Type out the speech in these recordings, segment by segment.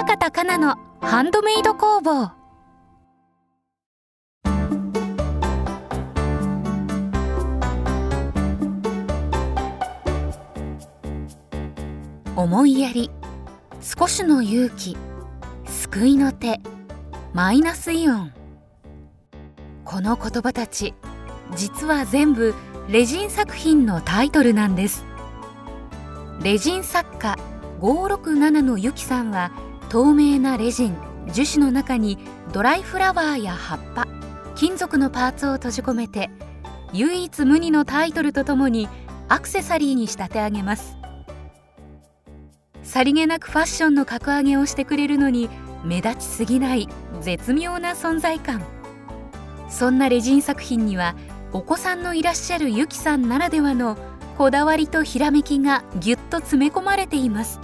平方かなのハンドメイド工房。思いやり少しの勇気救いの手マイナスイオン。この言葉たち実は全部レジン作品のタイトルなんです。レジン作家567のゆきさんは透明なレジン樹脂の中にドライフラワーや葉っぱ金属のパーツを閉じ込めて唯一無二のタイトルとともにアクセサリーに仕立て上げます。さりげなくファッションの格上げをしてくれるのに目立ちすぎない絶妙な存在感。そんなレジン作品にはお子さんのいらっしゃるゆきさんならではのこだわりとひらめきがぎゅっと詰め込まれています。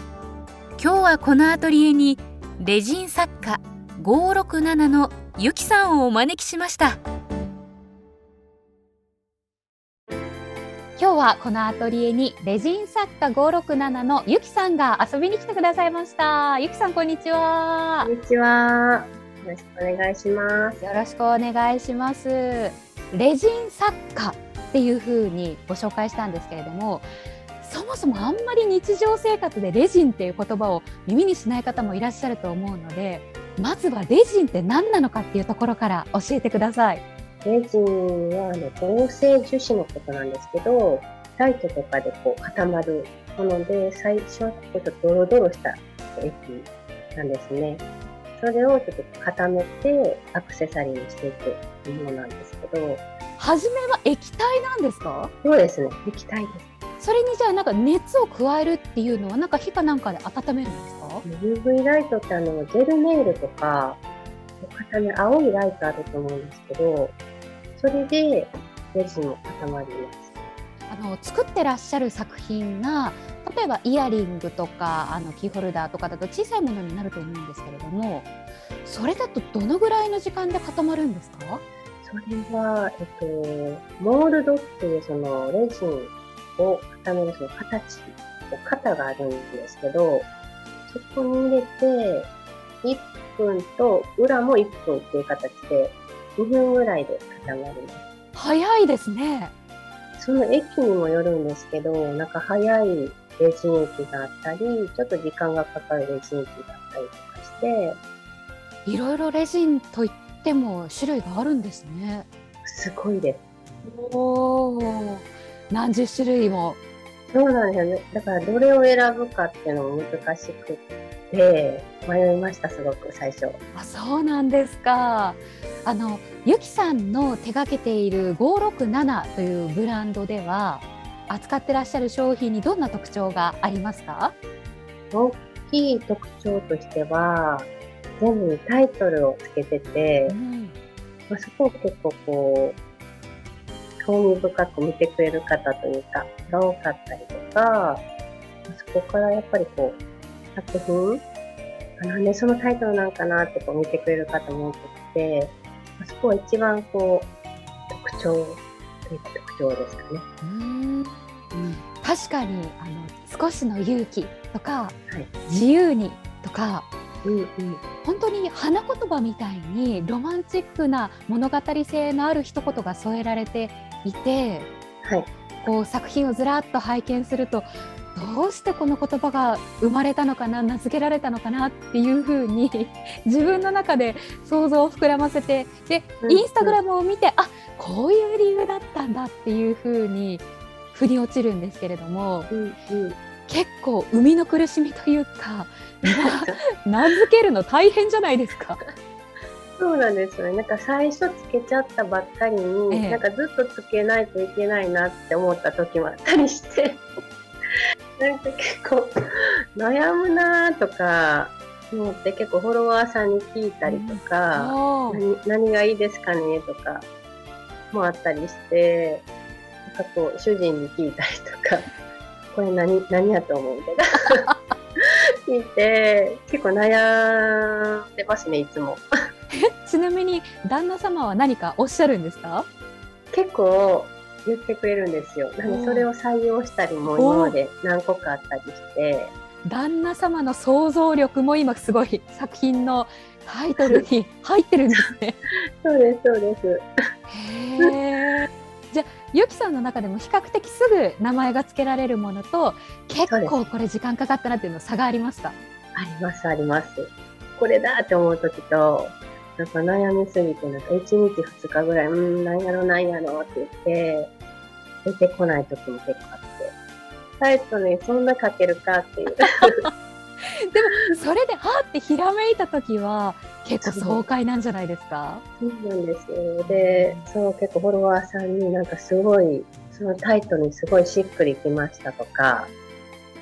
今日はこのアトリエにレジン作家567のゆきさんをお招きしました。今日はこのアトリエにレジン作家567のゆきさんが遊びに来てくださいました。ゆきさんこんにちは。こんにちは。よろしくお願いします。よろしくお願いします。レジン作家っていう風にご紹介したんですけれどもそもそもあんまり日常生活でレジンっていう言葉を耳にしない方もいらっしゃると思うのでまずはレジンって何なのかっていうところから教えてください。レジンはあの合成樹脂のことなんですけど、ライトとかでこう固まるもので、最初はちょっとドロドロした液なんですね。それをちょっと固めてアクセサリーにしていくものなんですけど。初めは液体なんですか？そうですね、液体です。それにじゃあなんか熱を加えるっていうのはなんか火かなんかで温めるんですか ?UV ライトってあのジェルネイルとか固め青いライトあると思うんですけどそれでレジンも固まりますあの作ってらっしゃる作品が例えばイヤリングとかあのキーホルダーとかだと小さいものになると思うんですけれどもそれだとどのぐらいの時間で固まるんですか？それは、えっと、モールドっていうそのレジンを固めるその形、型があるんですけど、そこに入れて、1分と裏も1分っていう形で、2分ぐらいで固まります。早いですね。その液にもよるんですけど、なんか早いレジン液があったり、ちょっと時間がかかるレジン液があったりとかして、いろいろレジンといっても種類があるんですね。すごいです。おー。何十種類も。そうなんですよね。だからどれを選ぶかっていうのも難しくて、迷いました、すごく最初。あ、そうなんですか。あの、ゆきさんの手掛けている567というブランドでは、扱ってらっしゃる商品にどんな特徴がありますか？大きい特徴としては、全部にタイトルをつけてて、うん、まあ、そこを結構こう、興味深く見てくれる方というか、が多かったりとか、そこからやっぱりこう、作品、なんでそのタイトルなんかなってこう見てくれる方も多くて、そこは一番こう、特徴というか特徴ですかね。うん。確かにあの少しの勇気とか、はい、自由にとか、うんうん、本当に花言葉みたいにロマンチックな物語性のある一言が添えられていて、はい、こう作品をずらっと拝見するとどうしてこの言葉が生まれたのかな名付けられたのかなっていうふうに 自分の中で想像を膨らませてでインスタグラムを見て、あこういう理由だったんだっていうふうに腑に落ちるんですけれども、うんうん、結構生みの苦しみというか 名付けるの大変じゃないですか。そうなんですよね。なんか最初つけちゃったばっかりに、ええ、なんかずっとつけないといけないなって思った時もあったりして、なんか結構悩むなとか思って結構フォロワーさんに聞いたりとか、うん、何何がいいですかねとかもあったりして、なんかこう主人に聞いたりとか、これ何、何やと思うみたいな。聞いて、結構悩んでますね、いつも。ちなみに旦那様は何かおっしゃるんですか？結構言ってくれるんですよ。なんでそれを採用したりも今まで何個かあったりして。旦那様の想像力も今すごい作品のタイトルに 入ってるんですね。そうですそうです。へえ。じゃあゆきさんの中でも比較的すぐ名前が付けられるものと結構これ時間かかったなっていうの差がありました。ありますあります。これだって思う時となんか悩みすぎてなんか1日2日ぐらいうんなんやろなんやろって言って出てこない時も結構あってタイトルにそんな書けるかっていう。でもそれではってひらめいた時は結構爽快なんじゃないですか？そうなんですよでそう結構フォロワーさんになんかすごいそのタイトルにすごいしっくりきましたとか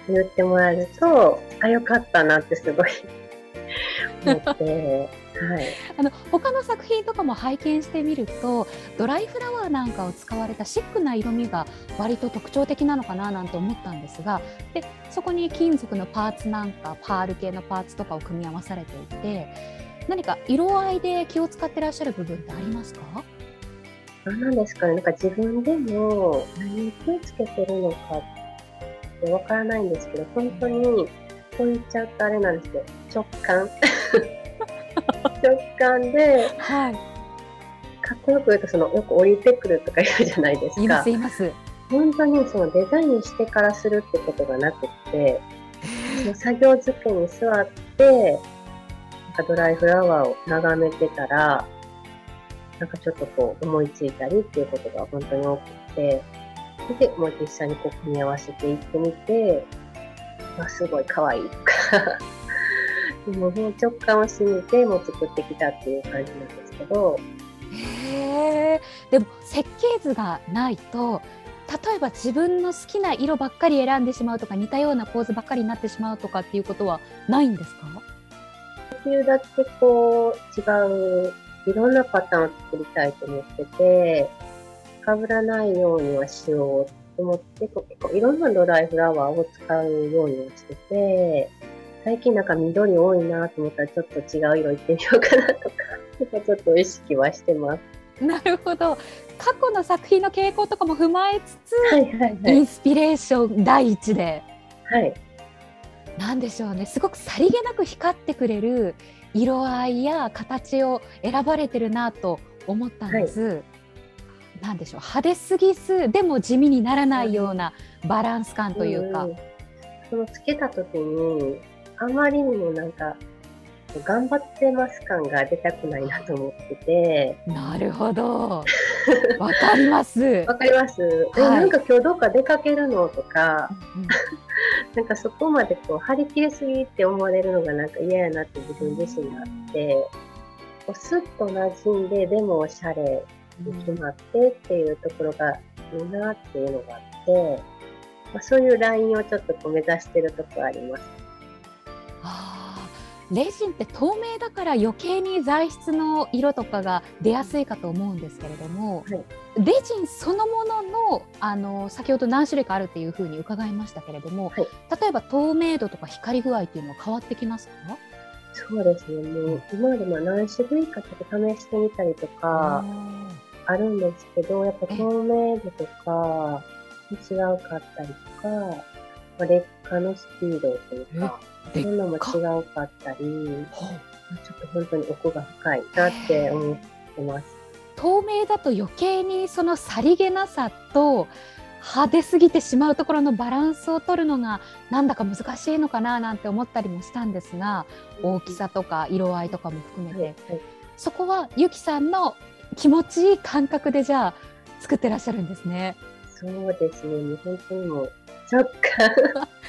言ってもらえるとあよかったなってすごい思って。はい、あの他の作品とかも拝見してみるとドライフラワーなんかを使われたシックな色味が割と特徴的なのかななんて思ったんですがでそこに金属のパーツなんかパール系のパーツとかを組み合わされていて何か色合いで気を使ってらっしゃる部分ってありますか？何なんですかね。なんか自分でも何に気をつけてるのかってわからないんですけど本当にこう言っちゃうとあれなんですけど直感直感で、はい、かっこよく言うとそのよく降りてくるとか言うじゃないですか。いますいます。本当にそのデザインしてからするってことがなくて、その作業机に座って、なんかドライフラワーを眺めてたら、なんかちょっとこう思いついたりっていうことが本当に多くて、で、もう実際にこう組み合わせていってみて、まあ、すごい可愛いとかもう直感を信じてもう作ってきたっていう感じなんですけど。へでも設計図がないと例えば自分の好きな色ばっかり選んでしまうとか似たような構図ばっかりになってしまうとかっていうことはないんですか？できるだけこう違ういろんなパターンを作りたいと思ってて被らないようにはしようと思って結構いろんなドライフラワーを使うようにはしてて最近なんか緑多いなと思ったらちょっと違う色いってみようかなとか、ちょっと意識はしてます。なるほど。過去の作品の傾向とかも踏まえつつ、はいはいはい、インスピレーション第一で。はい。なんでしょうね。すごくさりげなく光ってくれる色合いや形を選ばれてるなと思ったんです。はい、なんでしょう。派手すぎず、でも地味にならないようなバランス感というか。うん、そのつけた時にあまりにもなんか、頑張ってます感が出たくないなと思ってて。なるほど。わかります。わかります。え、はい、なんか今日どっか出かけるのとか、うん、なんかそこまでこう張り切りすぎって思われるのがなんか嫌やなって自分自身があって、こうスッと馴染んで、でもおしゃれに決まってっていうところがいいなっていうのがあって、まあ、そういうラインをちょっとこう目指してるところあります。レジンって透明だから余計に材質の色とかが出やすいかと思うんですけれども、はい、レジンそのもののあの先ほど何種類かあるっていうふうに伺いましたけれども、はい、例えば透明度とか光具合っていうのは変わってきますか？そうですね。もう今までまあ何種類かちょっと試してみたりとかあるんですけどやっぱ透明度とか違うかったりとか劣化のスピードというか。そういうのも違うかったり、ちょっと本当に奥が深いなって思ってます。透明だと余計にそのさりげなさと派手すぎてしまうところのバランスを取るのがなんだか難しいのかななんて思ったりもしたんですが大きさとか色合いとかも含めて、はいはい、そこはゆきさんの気持ちいい感覚でじゃあ作ってらっしゃるんですね。そうですね。本当にもう直感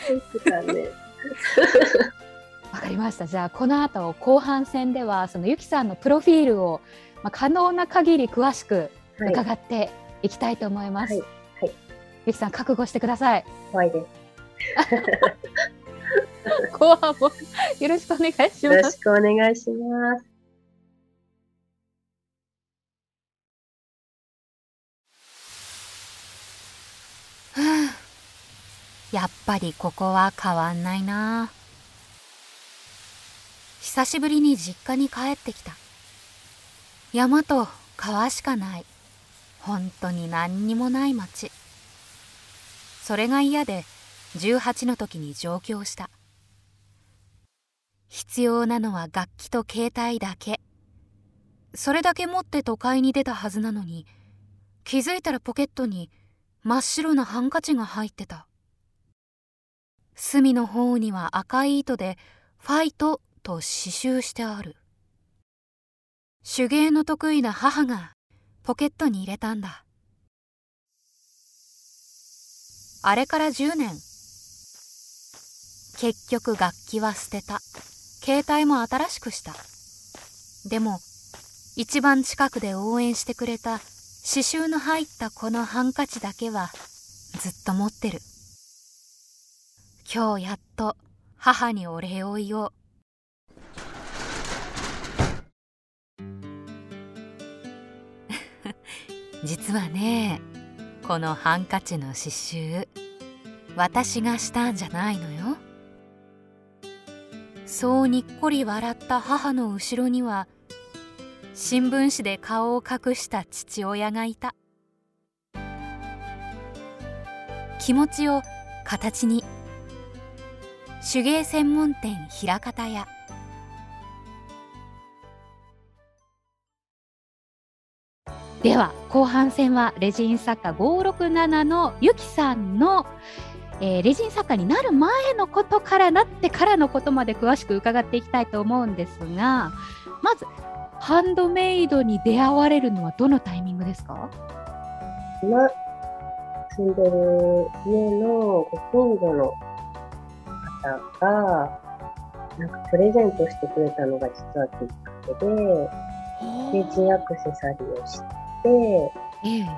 ですかね。わかりました。じゃあこの後後半戦ではそのゆきさんのプロフィールを、まあ、可能な限り詳しく伺っていきたいと思います。はい。はい、ゆきさん覚悟してください。怖いです。後半もよろしくお願いします。よろしくお願いします。やっぱりここは変わんないな。久しぶりに実家に帰ってきた。山と川しかない。本当に何にもない町。それが嫌で18の時に上京した。必要なのは楽器と携帯だけ。それだけ持って都会に出たはずなのに気づいたらポケットに真っ白なハンカチが入ってた。隅の方には赤い糸で「ファイト」と刺繍してある。手芸の得意な母がポケットに入れたんだ。あれから10年。結局楽器は捨てた。携帯も新しくした。でも一番近くで応援してくれた刺繍の入ったこのハンカチだけはずっと持ってる。今日やっと母にお礼を言おう。実はねこのハンカチの刺繍私がしたんじゃないのよ。そうにっこり笑った母の後ろには新聞紙で顔を隠した父親がいた。気持ちを形に手芸専門店枚方屋。では後半戦はレジン作家567のゆきさんの、えー、レジン作家になる前のことからなってからのことまで詳しく伺っていきたいと思うんですがまずハンドメイドに出会われるのはどのタイミングですか？今住んでる家のご近所の方が、なんかプレゼントしてくれたのが実はきっかけで、レジンアクセサリーをして、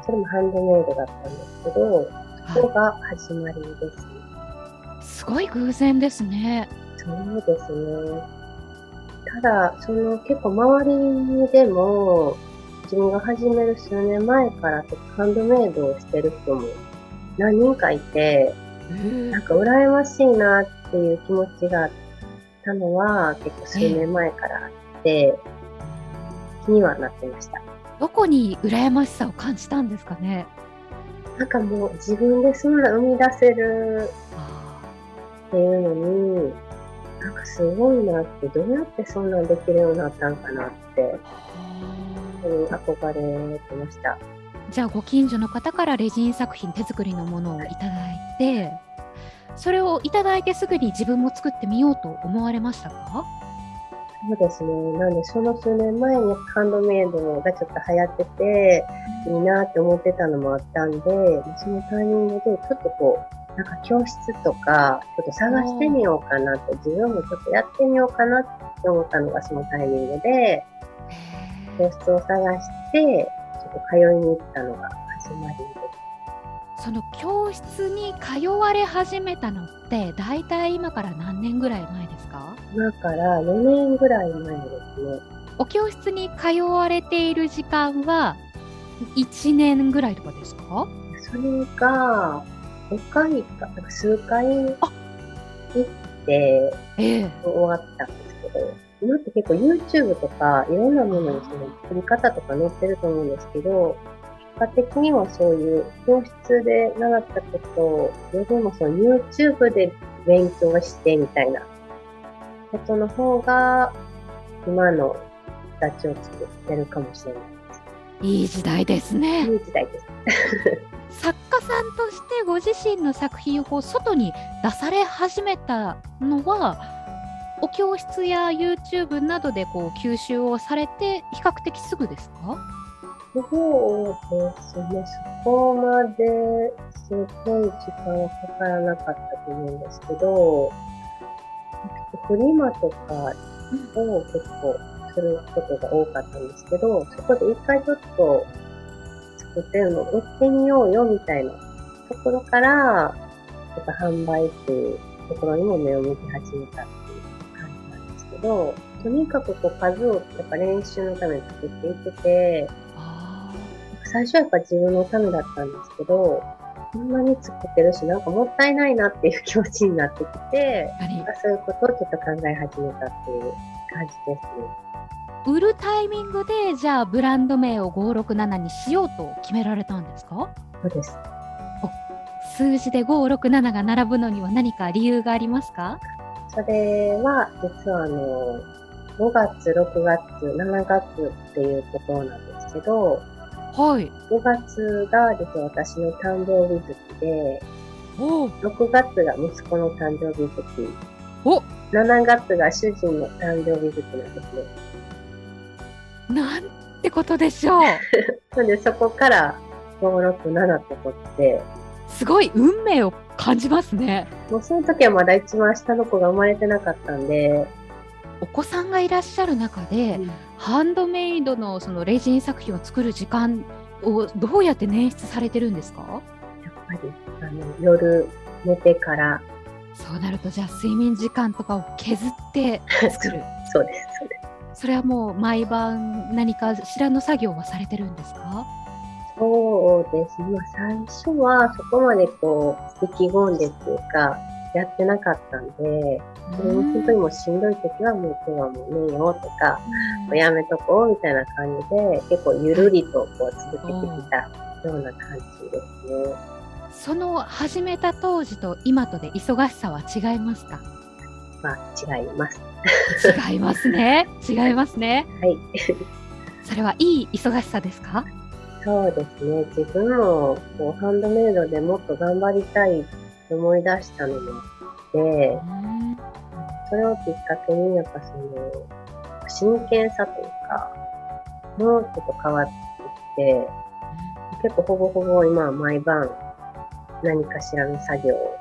それもハンドメイドだったんですけど、そこが始まりですね。すごい偶然ですね。そうですね。ただ、その結構周りでも、自分が始める数年前からハンドメイドをしてる人も何人かいて、なんか羨ましいなっていう気持ちがあったのは結構数年前からあって、気にはなってました。どこに羨ましさを感じたんですかね？なんかもう自分でそんな生み出せるっていうのに、なんかすごいなって、どうやってそんなんできるようになったんかなって、うん、憧れてました。じゃあご近所の方からレジン作品手作りのものをいただいてそれをいただいてすぐに自分も作ってみようと思われましたか？そうですね。なんで、その数年前にハンドメイドがちょっと流行ってて、いいなって思ってたのもあったんで、そのタイミングでちょっとこう、なんか教室とか、ちょっと探してみようかなって、自分もちょっとやってみようかなって思ったのがそのタイミングで、教室を探して、ちょっと通いに行ったのが始まり。その教室に通われ始めたのって、大体今から何年ぐらい前ですか？今から4年ぐらい前ですね。お教室に通われている時間は1年ぐらいとかですか？それが、5回か、数回行って、終わったんですけど、今って結構 YouTube とかいろんなものにその作り方とか載ってると思うんですけど、結果的にはそういう教室で習ったことよりもその YouTube で勉強してみたいなことの方が今の形を作ってるかもしれないです。いい時代ですね。いい時代です。作家さんとしてご自身の作品を外に出され始めたのはお教室や YouTube などでこう吸収をされて比較的すぐですか？そうですね。そこまですごい時間はかからなかったと思うんですけど、フリマとかを結構することが多かったんですけど、そこで一回ちょっと作ってるのを売ってみようよみたいなところから、ちょっと販売っていうところにも目を向き始めたっていう感じなんですけど、とにかくこう数をやっぱ練習のために作っていってて、最初はやっぱ自分のためだったんですけど、こんなに作ってるし、なんかもったいないなっていう気持ちになってきて、そういうことをちょっと考え始めたっていう感じですね。売るタイミングでじゃあブランド名を567にしようと決められたんですか？そうです。数字で567が並ぶのには何か理由がありますか？それは、実はあの、5月、6月、7月っていうことなんですけど、はい。5月が実は私の誕生日月で、6月が息子の誕生日月。お7月が主人の誕生日月なんですね。なんてことでしょう。なのでそこから5、6、7と取って。すごい運命を感じますね。もうその時はまだ一番下の子が生まれてなかったんで。お子さんがいらっしゃる中で、うん、ハンドメイドのそのレジン作品を作る時間をどうやって捻出されてるんですか？やっぱりあの夜寝てから。そうなるとじゃあ睡眠時間とかを削って作る。そうですそうです。それはもう毎晩何かしらの作業はされてるんですか？そうですね、まあ、最初はそこまでこう意気込んでっていうかやってなかったんで、それに本当にもうしんどい時はもう今日はもう寝ようとか、もうやめとこうみたいな感じで、結構ゆるりとこう続けてきたような感じですね。その始めた当時と今とで忙しさは違いますか？まあ、違います。違いますね。違いますね。はい。それはいい忙しさですか？そうですね。自分もこうハンドメイドでもっと頑張りたい思い出したのもあって、それをきっかけに、やっぱその、真剣さというか、もうちょっと変わってきて、結構ほぼほぼ今は毎晩何かしらの作業を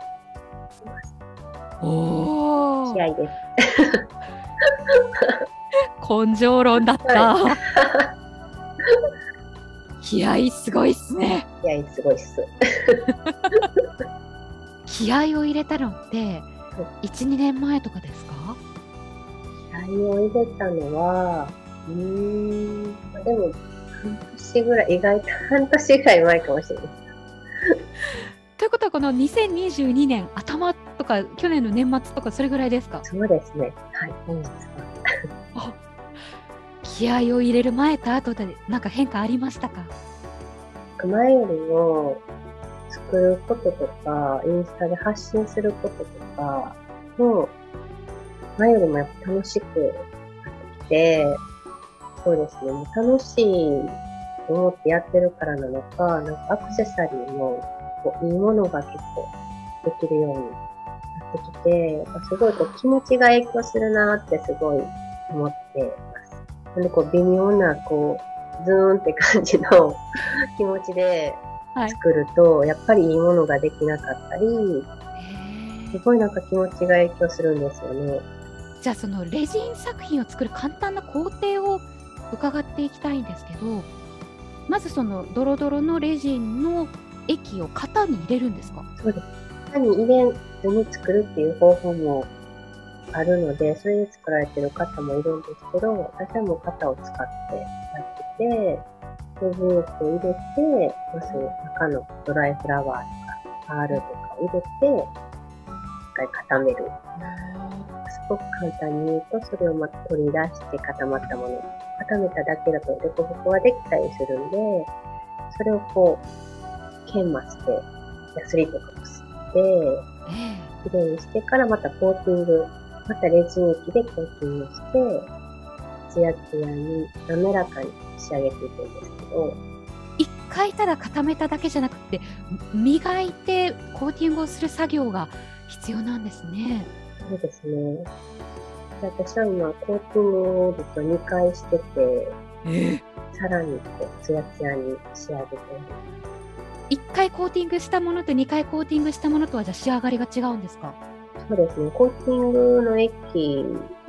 します。お気合です。根性論だった。はい、気合すごいっすね。気合すごいっす。気合を入れたのって12年前とかですか？気合を入れたのはうんでも半年ぐらい意外と半年ぐらい前かもしれない。ということはこの2022年頭とか去年の年末とかそれぐらいですか？そうですね。はい、うん、気合を入れる前と後で何か変化ありましたか？前よりも作ることとか、インスタで発信することとかも、前よりもやっぱ楽しくなってきて、そうですね、楽しいと思ってやってるからなのか、なんかアクセサリーもこういいものが結構できるようになってきて、やっぱすごいこう気持ちが影響するなってすごい思ってます。なんでこう微妙なこうズーンって感じの 気持ちで作ると、はい、やっぱりいいものができなかったり、すごいなんか気持ちが影響するんですよね。じゃあそのレジン作品を作る簡単な工程を伺っていきたいんですけどまずそのドロドロのレジンの液を型に入れるんですか？そうです。型に入れずに作るっていう方法もあるのでそれで作られてる方もいるんですけど私はもう型を使ってやっててレジン液を入れてまず中のドライフラワーとかパールとかを入れて一回固めるすごく簡単に言うと、それをまた取り出して固まったもの。固めただけだと凸凹ができたりするんで、それをこう、研磨して、ヤスリとかこすって、きれいにしてからまたコーティング、またレジン液でコーティングして、ツヤツヤに滑らかに仕上げていくんですけど、一回ただ固めただけじゃなくて磨いてコーティングをする作業が必要なんですね。そうですね。私は今、コーティングをずっと2回してて、えー、さらにこうツヤツヤに仕上げてます。1回コーティングしたものと2回コーティングしたものとはじゃ仕上がりが違うんですか？そうですね。コーティングの液、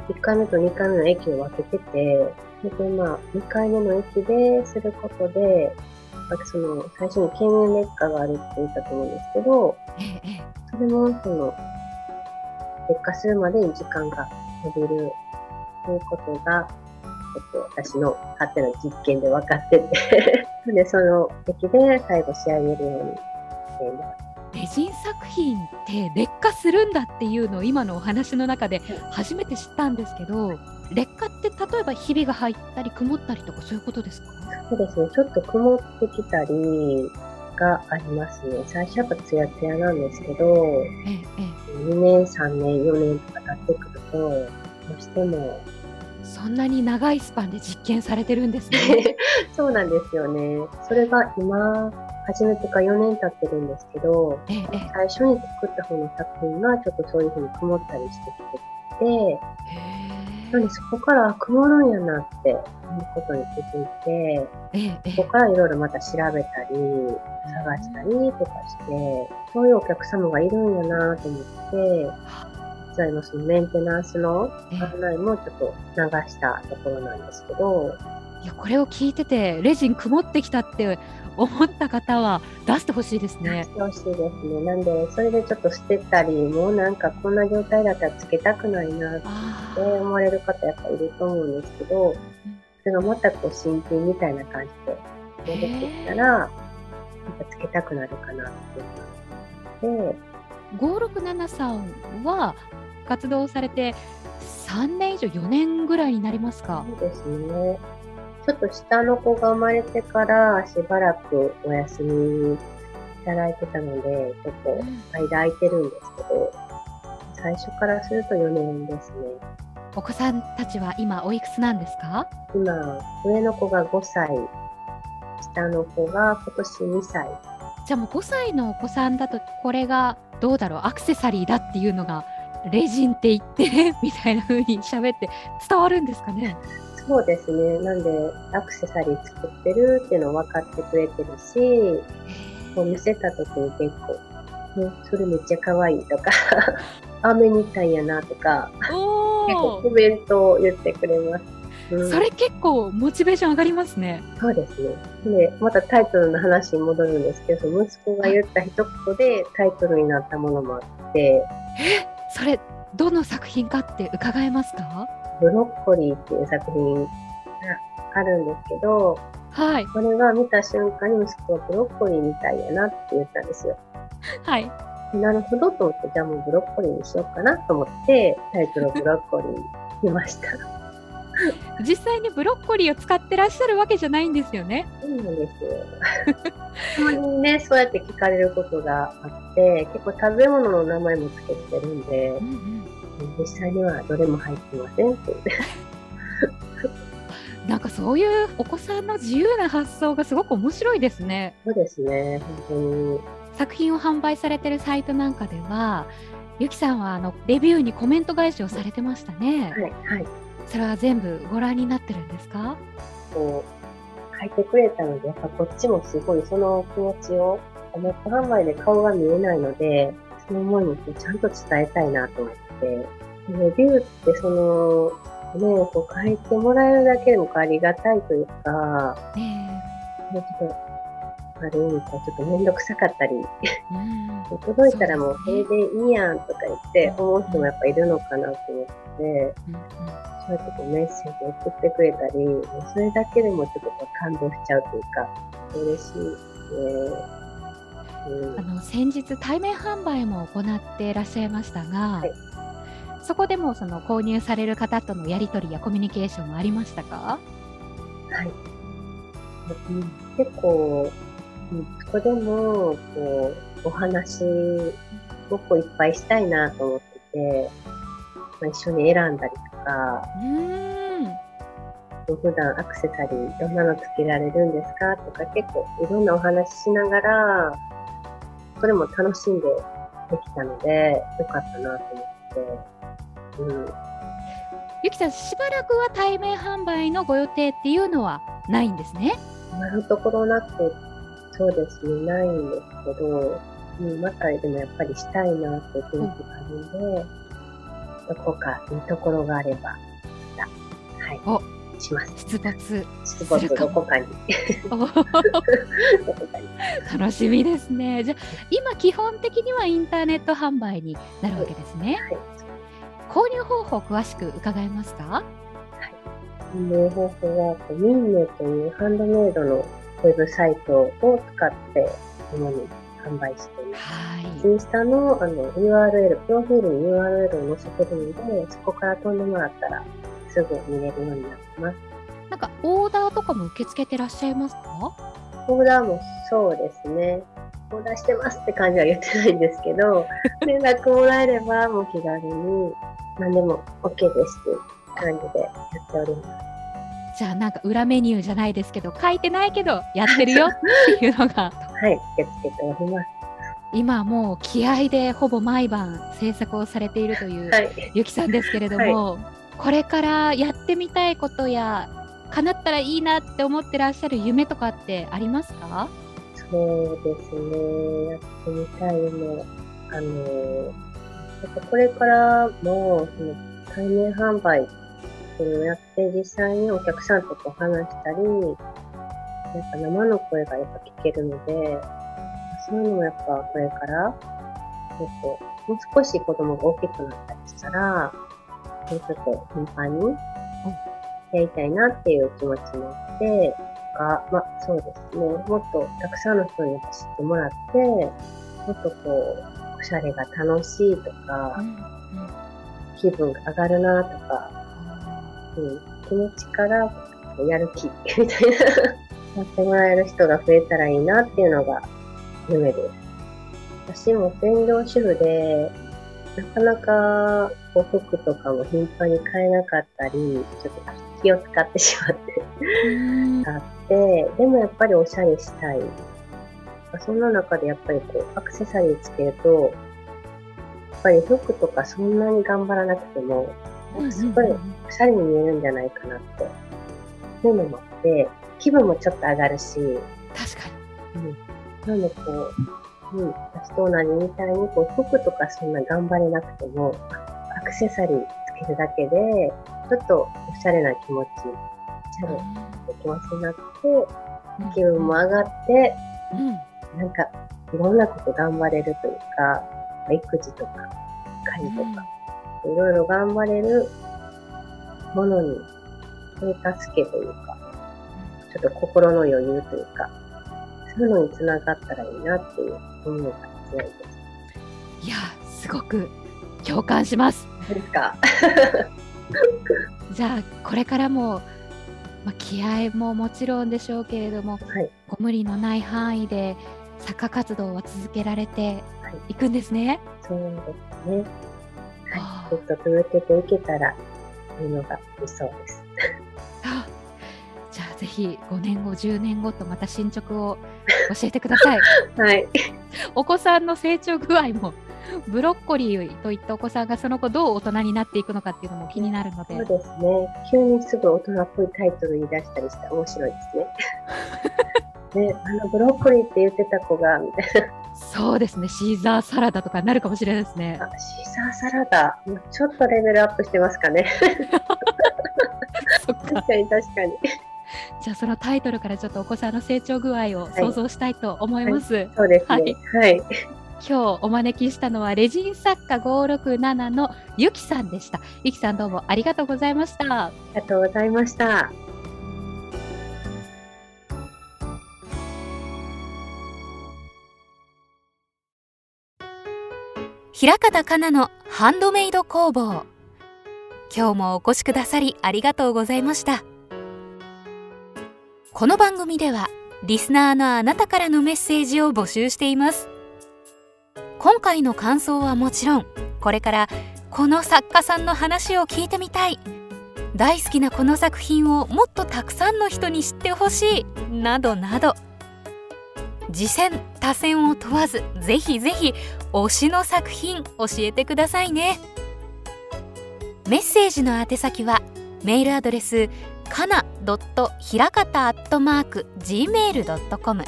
1回目と2回目の液を分けてて、で、まあ、2回目の液ですることで、その最初に経年劣化があるって言ったと思うんですけど、それもその劣化するまでに時間が伸びるということが、ちょっと私の勝手な実験で分かってて で、その液で最後仕上げるようにしています。レジン作品って劣化するんだっていうのを今のお話の中で初めて知ったんですけど、劣化って例えばひびが入ったり曇ったりとかそういうことですか？そうですねちょっと曇ってきたりがありますね。最初やっぱツヤツヤなんですけど、ええ、2年、3年、4年とか経ってくると、どうしても。そんなに長いスパンで実験されてるんですね。そうなんですよね。それが今、始めてから4年経ってるんですけど、ええ、最初に作った方の作品がちょっとそういうふうに曇ったりしてきてて、なんでそこから曇るんやなっていうことに気づいて、ええ、そこからいろいろまた調べたり、探したりとかして、そういうお客様がいるんやなと思って、実は今そのメンテナンスの案内もちょっと流したところなんですけど、いやこれを聞いててレジン曇ってきたって思った方は出してほしいですね。出してほしいですね。なんで、それでちょっと捨てたり、もうなんかこんな状態だったらつけたくないなって思われる方やっぱいると思うんですけど、それがこう新品みたいな感じで戻ってきたら、なんかつけたくなるかなっていうで、567さんは活動されて3年以上4年ぐらいになりますか？そうですね。ちょっと下の子が生まれてからしばらくお休みいただいてたので、ちょっと間空いてるんですけど、最初からすると4年ですね。お子さんたちは今おいくつなんですか？今、上の子が5歳、下の子が今年2歳。じゃあもう5歳のお子さんだと、これがどうだろう、アクセサリーだっていうのが、レジンって言って みたいな風に喋って伝わるんですかね？そうですね。なんで、アクセサリー作ってるっていうのを分かってくれてるし、こう見せた時に結構、ね、それめっちゃ可愛いとか、雨みたいやなとか、結構コメントを言ってくれます。うん、それ結構モチベーション上がりますね。そうですね。で、またタイトルの話に戻るんですけど、息子が言った一言でタイトルになったものもあって。えそれ、どの作品かって伺えますか？ブロッコリーっていう作品があるんですけど、はい。これが見た瞬間に息子がブロッコリーみたいやなって言ったんですよ。はい。なるほどと思って、じゃあもうブロッコリーにしようかなと思って、タイトルブロッコリーにました。実際にブロッコリーを使ってらっしゃるわけじゃないんですよね。そうなんですよ。たまにね、そうやって聞かれることがあって、結構食べ物の名前もつけてるんで、うんうん実際にはどれも入ってませんってなんかそういうお子さんの自由な発想がすごく面白いですね。そうですね、本当に。作品を販売されてるサイトなんかでは、ゆきさんはあのレビューにコメント返しをされてましたね。はい、はい。それは全部ご覧になってるんですか？こう、書いてくれたので、やっぱこっちもすごいその気持ちを、ネット販売で顔が見えないので、その思いにちゃんと伝えたいなと思って。て、レビューってその、ね、こう書いてもらえるだけでもありがたいというか、ねもうちょっと、ある意味ちょっとめんどくさかったり、届いたらもう、それでいいやんとか言って思う人もやっぱいるのかなと思って、そうやってこうメッセージ送ってくれたり、それだけでもちょっと感動しちゃうというか、嬉しいね。あの先日対面販売も行っていらっしゃいましたが、はい、そこでもその購入される方とのやり取りやコミュニケーションはありましたか？はい。結構、そこでも、こう、お話、ごくいっぱいしたいなと思ってて、まあ、一緒に選んだりとか、うん。普段アクセサリーどんなのつけられるんですかとか結構いろんなお話しながら、それも楽しんでできたので、よかったなと思って、うん、ゆきさん、しばらくは対面販売のご予定っていうのはないんですね。今のところなく、そうですね、ないんですけど、うん、またでもやっぱりしたいなって雰囲気があるんで、うん、どこかいいところがあれば、はい。おします。出没。出没どこかに。楽しみですね。じゃあ今基本的にはインターネット販売になるわけですね。はい購入方法詳しく伺えますか？はい。購入方法は、ミンネというハンドメイドのウェブサイトを使って主に販売しています。はい。インスタのあの URL、プロフィールに URL を載せてるので、そこから飛んでもらったらすぐ見れるようになってます。なんかオーダーとかも受け付けてらっしゃいますか？オーダーもそうですね。オーダーしてますって感じは言ってないん。ですけど、連絡もらえればもう気軽に何でも OK ですっていう感じでやっております。じゃあなんか裏メニューじゃないですけど書いてないけどやってるよ。っていうのが。はい受け付けております。今もう気合でほぼ毎晩制作をされているという、はい、ゆきさんですけれども、はい、これからやってみたいことや叶ったらいいなって思ってらっしゃる夢とかってありますか？そうですね。やってみたい夢あのやっぱこれからもその対面販売それをやって実際にお客さんとこう話したり、やっぱ生の声がやっぱ聞けるので、そういうのもやっぱこれから、えっと、もう少し子供が大きくなったりしたら、もうちょっと頻繁にやりたいなっていう気持ちもあって、か、まあそうですね、もっとたくさんの人に知ってもらって、もっとこう、おしゃれが楽しいとか、気分が上がるなとか、うん、気持ちからやる気みたいなやってもらえる人が増えたらいいなっていうのが夢です。私も専業主婦で、なかなかこう服とかも頻繁に買えなかったり、ちょっと気を使ってしまってあって、でもやっぱりおしゃれしたい。そんな中でやっぱりこうアクセサリーつけると、やっぱり服とかそんなに頑張らなくても、すごいおしゃれに見えるんじゃないかなっていうのもあって、気分もちょっと上がるし、確かに。うん。なんでこう、うん、私と同じみたいにこう服とかそんな頑張れなくても、アクセサリーつけるだけで、ちょっとおしゃれな気持ち、おしゃれな気持ちになって、気分も上がって、うん、なんかいろんなこと頑張れるというか、育児とか、家事とか、いろいろ頑張れるものに、そういう助けというか、ちょっと心の余裕というか、そういうのにつながったらいいなっていう思いが強いです。いや、すごく共感します。ですか？じゃあ、これからも、まあ、気合ももちろんでしょうけれども、はい、ご無理のない範囲で作家活動は続けられていくんですね？はい、そうですね。はい、ずっと続けていけたらいいのが理想です。じゃあぜひ5年後10年後とまた進捗を教えてください。はい。お子さんの成長具合も ブロッコリーといったお子さんがその後どう大人になっていくのかっていうのも気になるので。そうですね。急にすぐ大人っぽいタイトル言い出したりして面白いですね。ね、あのブロッコリーって言ってた子がみたいな。そうですね、シーザーサラダとかなるかもしれないですね。あシーザーサラダ、もうちょっとレベルアップしてますかね。確かに確かに。じゃあそのタイトルからちょっとお子さんの成長具合を想像したいと思います。はいはい、そうですね。はい。はい、今日お招きしたのはレジン作家567のゆきさんでした。ゆきさんどうもありがとうございました。ありがとうございました。平方かなのハンドメイド工房今日もお越しくださりありがとうございましたこの番組ではリスナーのあなたからのメッセージを募集しています今回の感想はもちろんこれからこの作家さんの話を聞いてみたい。大好きなこの作品をもっとたくさんの人に知ってほしい。などなど。次戦多戦を問わずぜひぜひ推しの作品教えてくださいね。メッセージの宛先はメールアドレスかなひらかた .gmail.com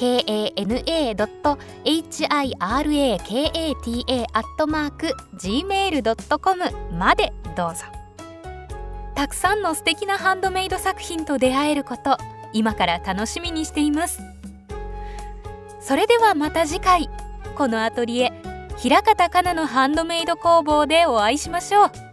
kana.hirakata.gmail.com までどうぞ。たくさんの素敵なハンドメイド作品と出会えること今から楽しみにしています。それではまた次回このアトリエ平方かなのハンドメイド工房でお会いしましょう。